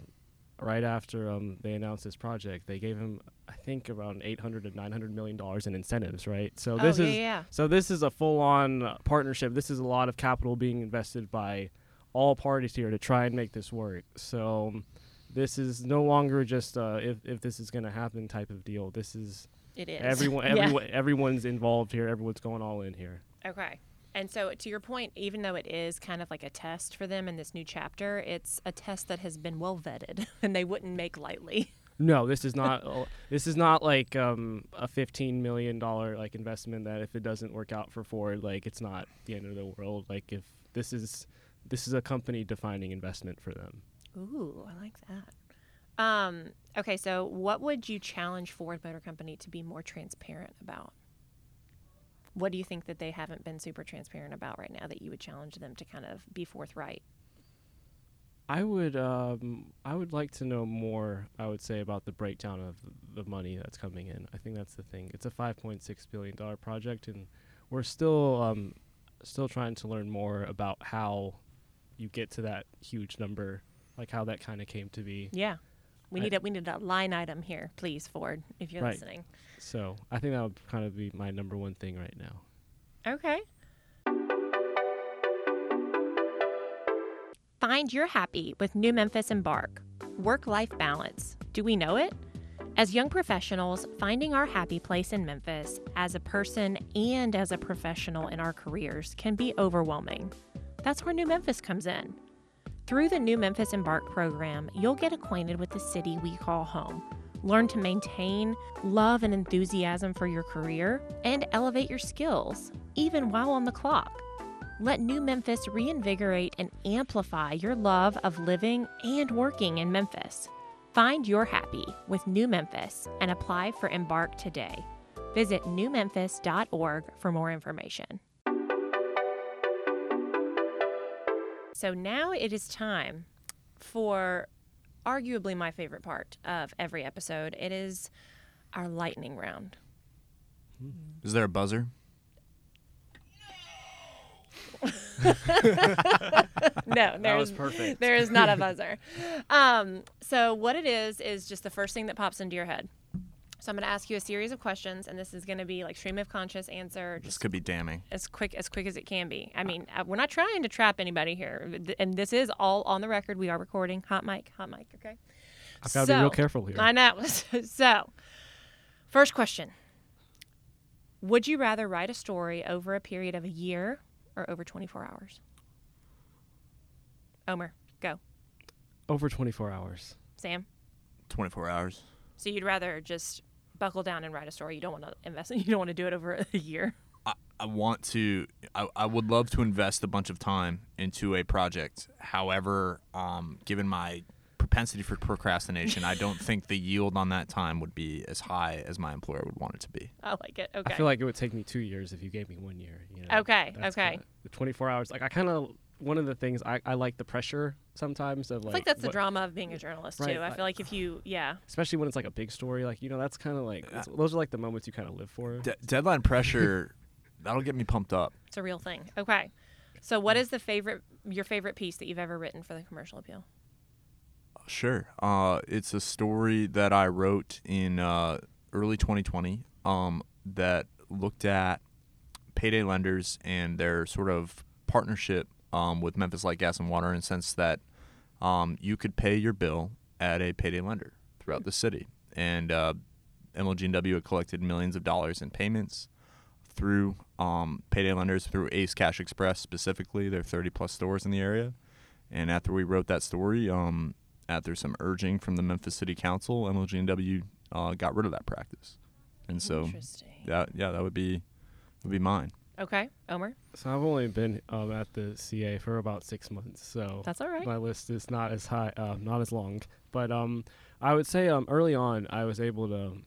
right after um, they announced this project, they gave him, I think, around 800 to 900 million dollars in incentives, right? So
Oh,
this
yeah,
is
yeah.
so this is a full-on uh, partnership. This is a lot of capital being invested by all parties here to try and make this work. So um, this is no longer just uh, if if this is going to happen type of deal. This is
It is.
everyone
Yeah.
everyone everyone's involved here. Everyone's going all in here.
Okay. And so, to your point, even though it is kind of like a test for them in this new chapter, it's a test that has been well vetted and they wouldn't make lightly.
No, this is not. uh, this is not like um, a fifteen million dollar like investment that if it doesn't work out for Ford, like it's not the end of the world. Like if this is this is a company defining investment for them.
Ooh, I like that. Um, okay, so what would you challenge Ford Motor Company to be more transparent about? What do you think that they haven't been super transparent about right now that you would challenge them to kind of be forthright?
I would um, I would like to know more. I would say about the breakdown of the money that's coming in. I think that's the thing. It's a five point six billion dollar project, and we're still um, still trying to learn more about how you get to that huge number, like how that kind of came to be.
Yeah. We
I-
need a we need a line item here, please, Ford, if you're
Right.
listening.
So I think that would kind of be my number one thing right now.
Okay. Find your happy with New Memphis Embark. Work life balance. Do we know it? As young professionals, finding our happy place in Memphis as a person and as a professional in our careers can be overwhelming. That's where New Memphis comes in. Through the New Memphis Embark program, you'll get acquainted with the city we call home, learn to maintain love and enthusiasm for your career, and elevate your skills, even while on the clock. Let New Memphis reinvigorate and amplify your love of living and working in Memphis. Find your happy with New Memphis and apply for Embark today. Visit newmemphis.org for more information. So now it is time for arguably my favorite part of every episode. It is our lightning round.
Is there a buzzer?
no,
That was
there's
perfect.
there is not a buzzer. Um, so what it is is just the first thing that pops into your head. So I'm going to ask you a series of questions, and this is going to be like stream of conscious answer,
This could be damning.
as quick as quick as it can be. I mean, uh, we're not trying to trap anybody here, and this is all on the record. We are recording. Hot mic, hot mic. Okay.
I've got to be real careful here.
I know. so, first question: Would you rather write a story over a period of a year or over 24 hours? Omer, go.
Over 24 hours.
Sam.
24 hours.
So you'd rather just buckle down and write a story. You don't want to invest. You don't want to do it over a year.
I, I want to I, I would love to invest a bunch of time into a project however um, given my propensity for procrastination i don't think the yield on that time would be as high as my employer would want it to be
I like it. Okay.
I feel like it would take me two years if you gave me one year. You know?
Okay,
That's
okay.
kinda- the 24 hours. Like I kind of one of the things I, I like the pressure sometimes of
it's
like,
like that's the drama of being a journalist
Right,
too. I
like-
feel like if you, yeah,
especially when it's like a big story. Like you know that's kind of like it's- those are like the moments you kind of live for.
De- deadline pressure that'll get me pumped up
it's a real thing. Okay. So, what is the favorite, your favorite piece that you've ever written for the commercial appeal?
Sure. Uh, it's a story that I wrote in uh, early 2020 um, that looked at payday lenders and their sort of partnership um, with Memphis Light Gas and Water in the sense that um, you could pay your bill at a payday lender throughout the city. And uh, MLG&W had collected millions of dollars in payments through um, payday lenders, through Ace Cash Express specifically. There are 30 plus stores in the area. And after we wrote that story, um, after some urging from the Memphis City Council, MLG&W uh, got rid of that practice. And so,
Interesting.
yeah, yeah, that would be would be mine.
Okay, Omer,
So I've only been um, at the CA for about six months, so
that's all right.
my list is not as high, uh, not as long. But um, I would say um, early on, I was able to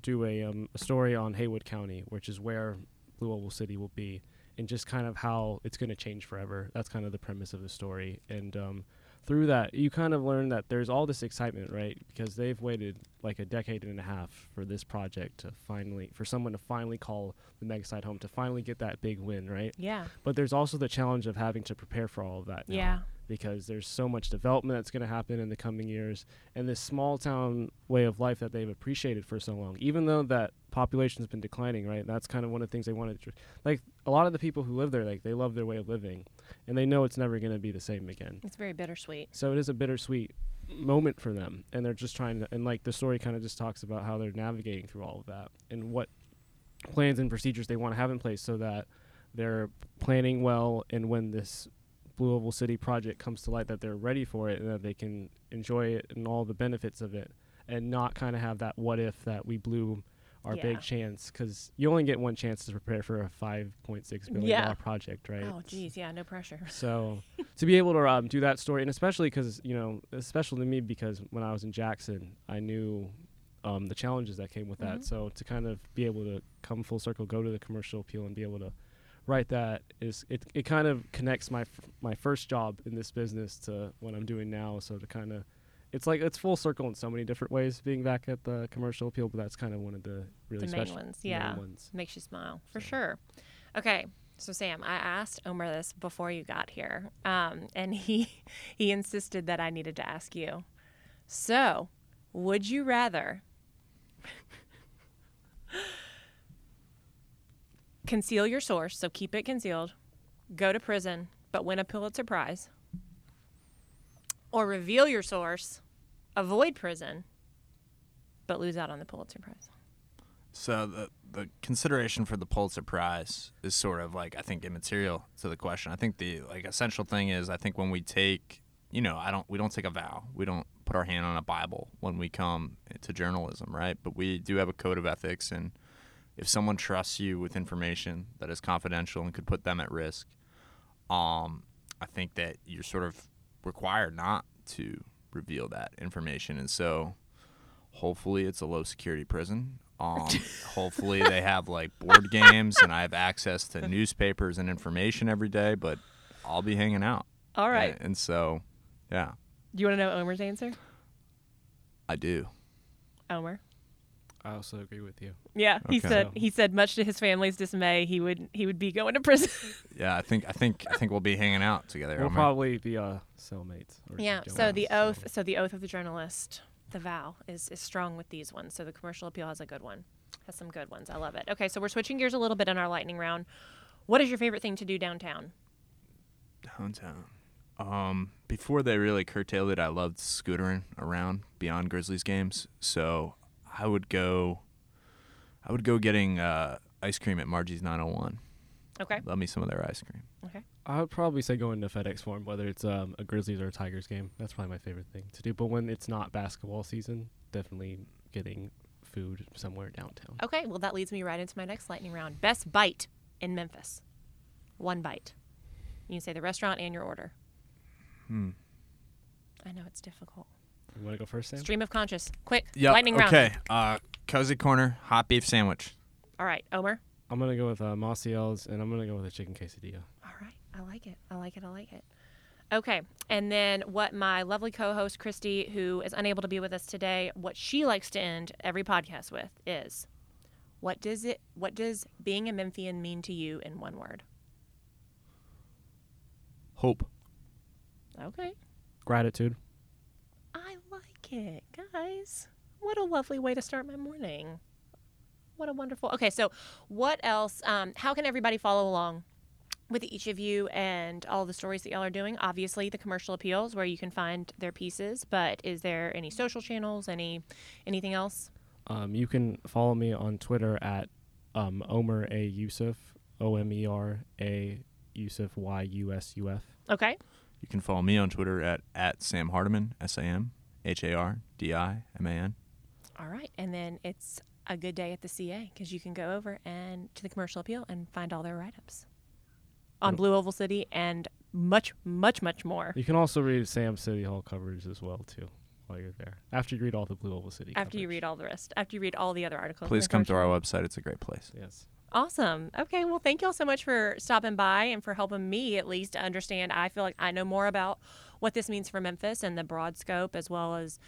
do a, um, a story on Haywood County, which is where Blue Oval City will be, and just kind of how it's going to change forever. That's kind of the premise of the story, and um, through that, you kind of learn that there's all this excitement, right? Because they've waited like a decade and a half for this project to finally, for someone to finally call the mega site home, to finally get that big win, right?
Yeah,
But there's also the challenge of having to prepare for all of that. now
yeah,
because there's so much development that's going to happen in the coming years. And this small town way of life that they've appreciated for so long even though that population's been declining right? That's kind of one of the things they wanted to like a lot of the people who live there like they love their way of living and they know it's never going to be the same again.
It's very bittersweet.
so it is a bittersweet moment for them and they're just trying to and like the story kind of just talks about how they're navigating through all of that and what plans and procedures they want to have in place so that they're planning well and when this blue oval city project comes to light that they're ready for it and that they can enjoy it and all the benefits of it and not kind of have that what if that we blew our
Yeah.
big chance because you only get one chance to prepare for a 5.6 billion
Yeah.
dollar project right
Oh, geez, yeah, no pressure.
so to be able to um, do that story, and especially because you know, it's special to me because when I was in Jackson, I knew um, the challenges that came with
Mhm.
that. So to kind of be able to come full circle, go to the commercial appeal, and be able to write that is it. It kind of connects my f- my first job in this business to what I'm doing now. So to kind of it's like it's full circle in so many different ways being back at the commercial appeal, but that's kind of one of the really
the main
special
ones,
main
yeah,
ones.
makes you smile for
So.
sure. Okay, so Sam, I asked Omer this before you got here, um, and he he insisted that I needed to ask you. So, would you rather conceal your source, so keep it concealed, go to prison, but win a Pulitzer Prize, or reveal your source, avoid prison, but lose out on the Pulitzer Prize?
So the the consideration for the Pulitzer Prize is sort of like I think immaterial to the question. I think the like essential thing is I think when we take you know I don't we don't take a vow we don't put our hand on a Bible when we come to journalism right but we do have a code of ethics and if someone trusts you with information that is confidential and could put them at risk um I think that you're sort of required not to reveal that information and so hopefully it's a low security prison um, hopefully they have like board games and I have access to newspapers and information every day, but I'll be hanging out.
All right.
And, and so, yeah,
Do you want to know Omer's answer?
I do.
Omer.
I also agree with you.
Yeah, he
Okay.
said he said much to his family's dismay, he would he would be going to prison.
Yeah, I think I think I think we'll be hanging out together.
We'll
Omer.
probably be uh, cellmates. or
yeah. So the oath, so the oath of the journalist, the vow is is strong with these ones. So the commercial appeal has a good one, has some good ones. I love it. Okay, so we're switching gears a little bit in our lightning round. What is your favorite thing to do downtown?
downtown. Um, before they really curtailed it, I loved scootering around beyond Grizzlies games. So I would go, I would go getting uh, ice cream at Margie's 901.
Okay.
Love me some of their ice cream.
Okay.
I would probably say going to FedEx Forum, whether it's um, a Grizzlies or a Tigers game. That's probably my favorite thing to do. But when it's not basketball season, definitely getting food somewhere downtown.
Okay, well, that leads me right into my next lightning round. Best bite in Memphis. One bite. You can say the restaurant and your order.
Hmm.
I know it's difficult.
You want to go first, Sam?
Stream of conscious. Quick.
Yep.
Lightning round.
okay. Uh, cozy corner hot beef sandwich.
All right, Omer.
I'm gonna go with uh, Maciel's, and I'm gonna go with a chicken quesadilla.
All right. I like it. I like it. I like it. Okay. And then what my lovely co-host Christy, who is unable to be with us today, what she likes to end every podcast with is what does it what does being a Memphian mean to you in one word?
Hope.
Okay.
Gratitude.
I like it, guys. What a lovely way to start my morning. What a wonderful. Okay, so what else? Um, how can everybody follow along with each of you and all the stories that y'all are doing? Obviously, the commercial appeals where you can find their pieces, but is there any social channels? Any anything else?
Um, you can follow me on Twitter at um, Omer A Yusuf, O M E R A Yusuf Y U S U F.
Okay.
You can follow me on Twitter at, at Sam Hardiman, S A M H A R D I M A N.
All right, and then it's a good day at the CA because you can go over and to the commercial appeal and find all their write-ups on Blue Oval City and much, much, much more.
You can also read Sam's City Hall coverage as well too while you're there. After you read all the Blue Oval City.
After you read all the rest, after you read all the other articles.
Please come to our website. It's a great place.
Yes.
Awesome. Okay. Well, thank y'all so much for stopping by and for helping me at least understand. I feel like I know more about what this means for Memphis and the broad scope as well as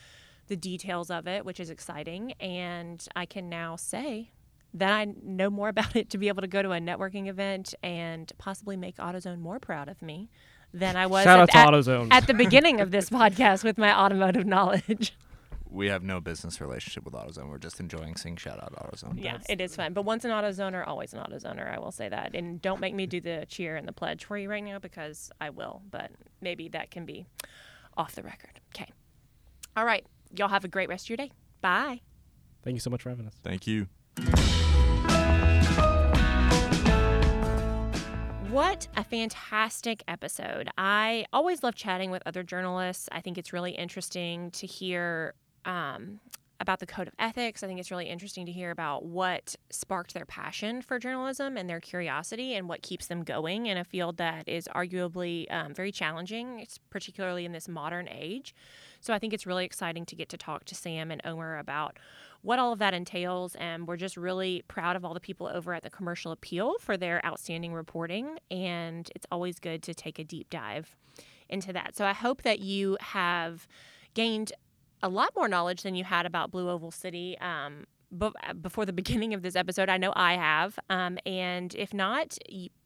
the details of it, which is exciting. And I can now say that I know more about it to be able to go to a networking event and possibly make AutoZone more proud of me than I was at, at- at the beginning of this podcast with my automotive knowledge.
We have no business relationship with AutoZone. We're just enjoying saying shout out AutoZone.
Yeah, it is fun. But once an AutoZoner, always an AutoZoner. I will say that. And don't make me do the cheer and the pledge for you right now because I will. But maybe that can be off the record. Okay. All right. Y'all have a great rest of your day. Bye.
Thank you so much for having us.
Thank you.
What a fantastic episode. I always love chatting with other journalists. I think it's really interesting to hear um, about the code of ethics. I think it's really interesting to hear about what sparked their passion for journalism and their curiosity and what keeps them going in a field that is arguably um, very challenging, it's particularly in this modern age. So I think it's really exciting to get to talk to Sam and Omer about what all of that entails. And we're just really proud of all the people over at the Commercial Appeal for their outstanding reporting. And it's always good to take a deep dive into that. So I hope that you have gained a lot more knowledge than you had about Blue Oval City. Um, be- before the beginning of this episode, I know I have. Um, and if not,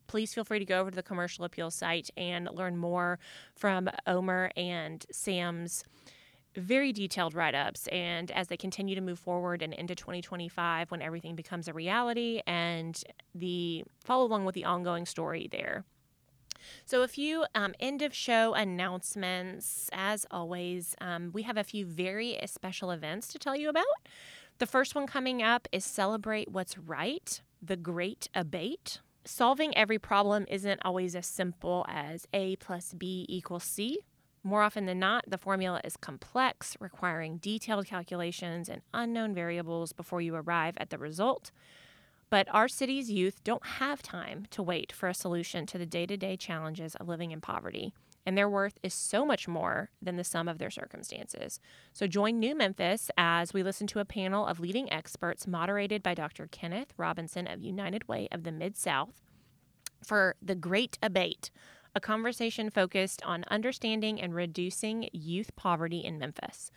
please feel free to go over to the commercial appeal site and learn more from Omer and Sam's very detailed write ups. And as they continue to move forward and into 2025, when everything becomes a reality, and the follow along with the ongoing story there. So, a few um, end of show announcements. As always, um, we have a few very special events to tell you about. The first one coming up is Celebrate What's Right, the Great Abate. Solving every problem isn't always as simple as A plus B equals C. More often than not, the formula is complex, requiring detailed calculations and unknown variables before you arrive at the result. But our city's youth don't have time to wait for a solution to the day to day challenges of living in poverty, and their worth is so much more than the sum of their circumstances. So join New Memphis as we listen to a panel of leading experts moderated by Dr. Kenneth Robinson of United Way of the Mid South for The Great Abate, a conversation focused on understanding and reducing youth poverty in Memphis.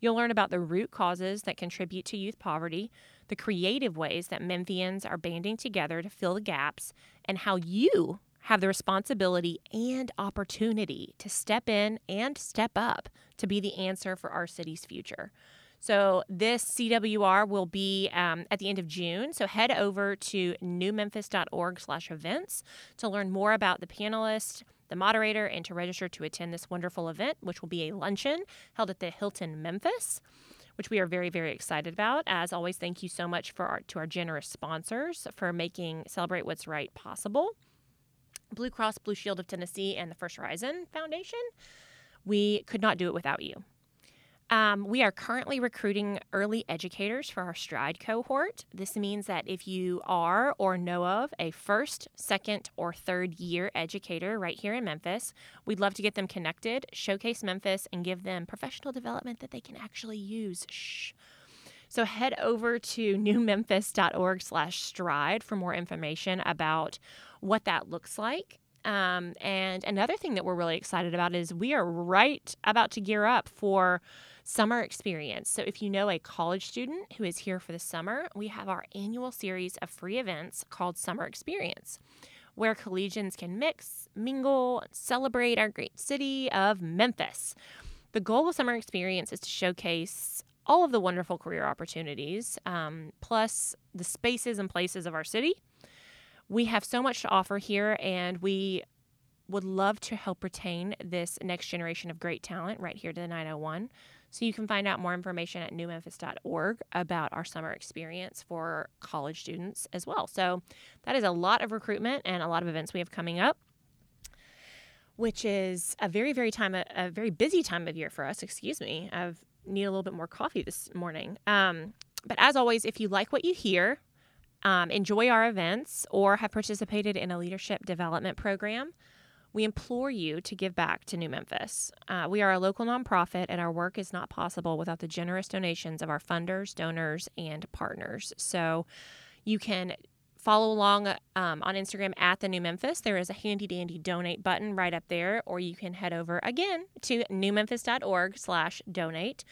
You'll learn about the root causes that contribute to youth poverty, the creative ways that Memphians are banding together to fill the gaps, and how you have the responsibility and opportunity to step in and step up to be the answer for our city's future. So this CWR will be um, at the end of June. So head over to newmemphis.org/events to learn more about the panelists, the moderator, and to register to attend this wonderful event, which will be a luncheon held at the Hilton Memphis which we are very, very excited about. As always, thank you so much for our, to our generous sponsors for making Celebrate What's Right possible. Blue Cross Blue Shield of Tennessee and the First Horizon Foundation. We could not do it without you. Um, we are currently recruiting early educators for our Stride cohort. This means that if you are or know of a first, second, or third year educator right here in Memphis, we'd love to get them connected, showcase Memphis, and give them professional development that they can actually use. Shh. So head over to newmemphis.org slash stride for more information about what that looks like. Um, and another thing that we're really excited about is we are right about to gear up for summer experience. So if you know a college student who is here for the summer, we have our annual series of free events called Summer Experience where collegians can mix, mingle, celebrate our great city of Memphis. The goal of Summer Experience is to showcase all of the wonderful career opportunities, um, plus the spaces and places of our city. We have so much to offer here, and we would love to help retain this next generation of great talent right here to the 901. So you can find out more information at newmemphis.org about our summer experience for college students as well. So that is a lot of recruitment and a lot of events we have coming up which is a very very time a very busy time of year for us excuse me i've need a little bit more coffee this morning. Um, but as always, if you like what you hear, um, enjoy our events, or have participated in a leadership development program, we implore you to give back to New Memphis. Uh, we are a local nonprofit, and our work is not possible without the generous donations of our funders, donors, and partners. So you can follow along um, on Instagram at the New Memphis. There is a handy dandy donate button right up there, or you can head over again to newmemphis.org slash donate.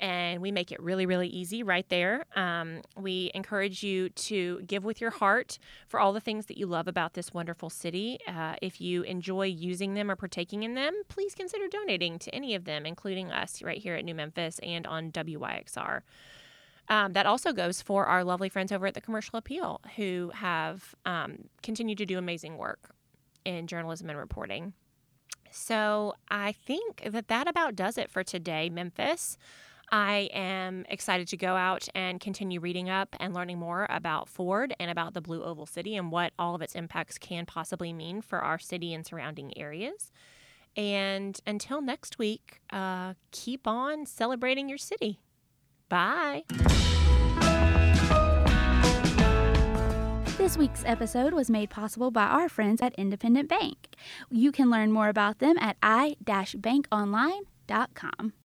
And we make it really, really easy right there. Um, we encourage you to give with your heart for all the things that you love about this wonderful city. Uh, if you enjoy using them or partaking in them, please consider donating to any of them, including us right here at New Memphis and on WYXR. Um, that also goes for our lovely friends over at the Commercial Appeal who have um, continued to do amazing work in journalism and reporting. So I think that that about does it for today, Memphis. I am excited to go out and continue reading up and learning more about Ford and about the Blue Oval City and what all of its impacts can possibly mean for our city and surrounding areas. And until next week, uh, keep on celebrating your city. Bye.
This week's episode was made possible by our friends at Independent Bank. You can learn more about them at i-bankonline.com.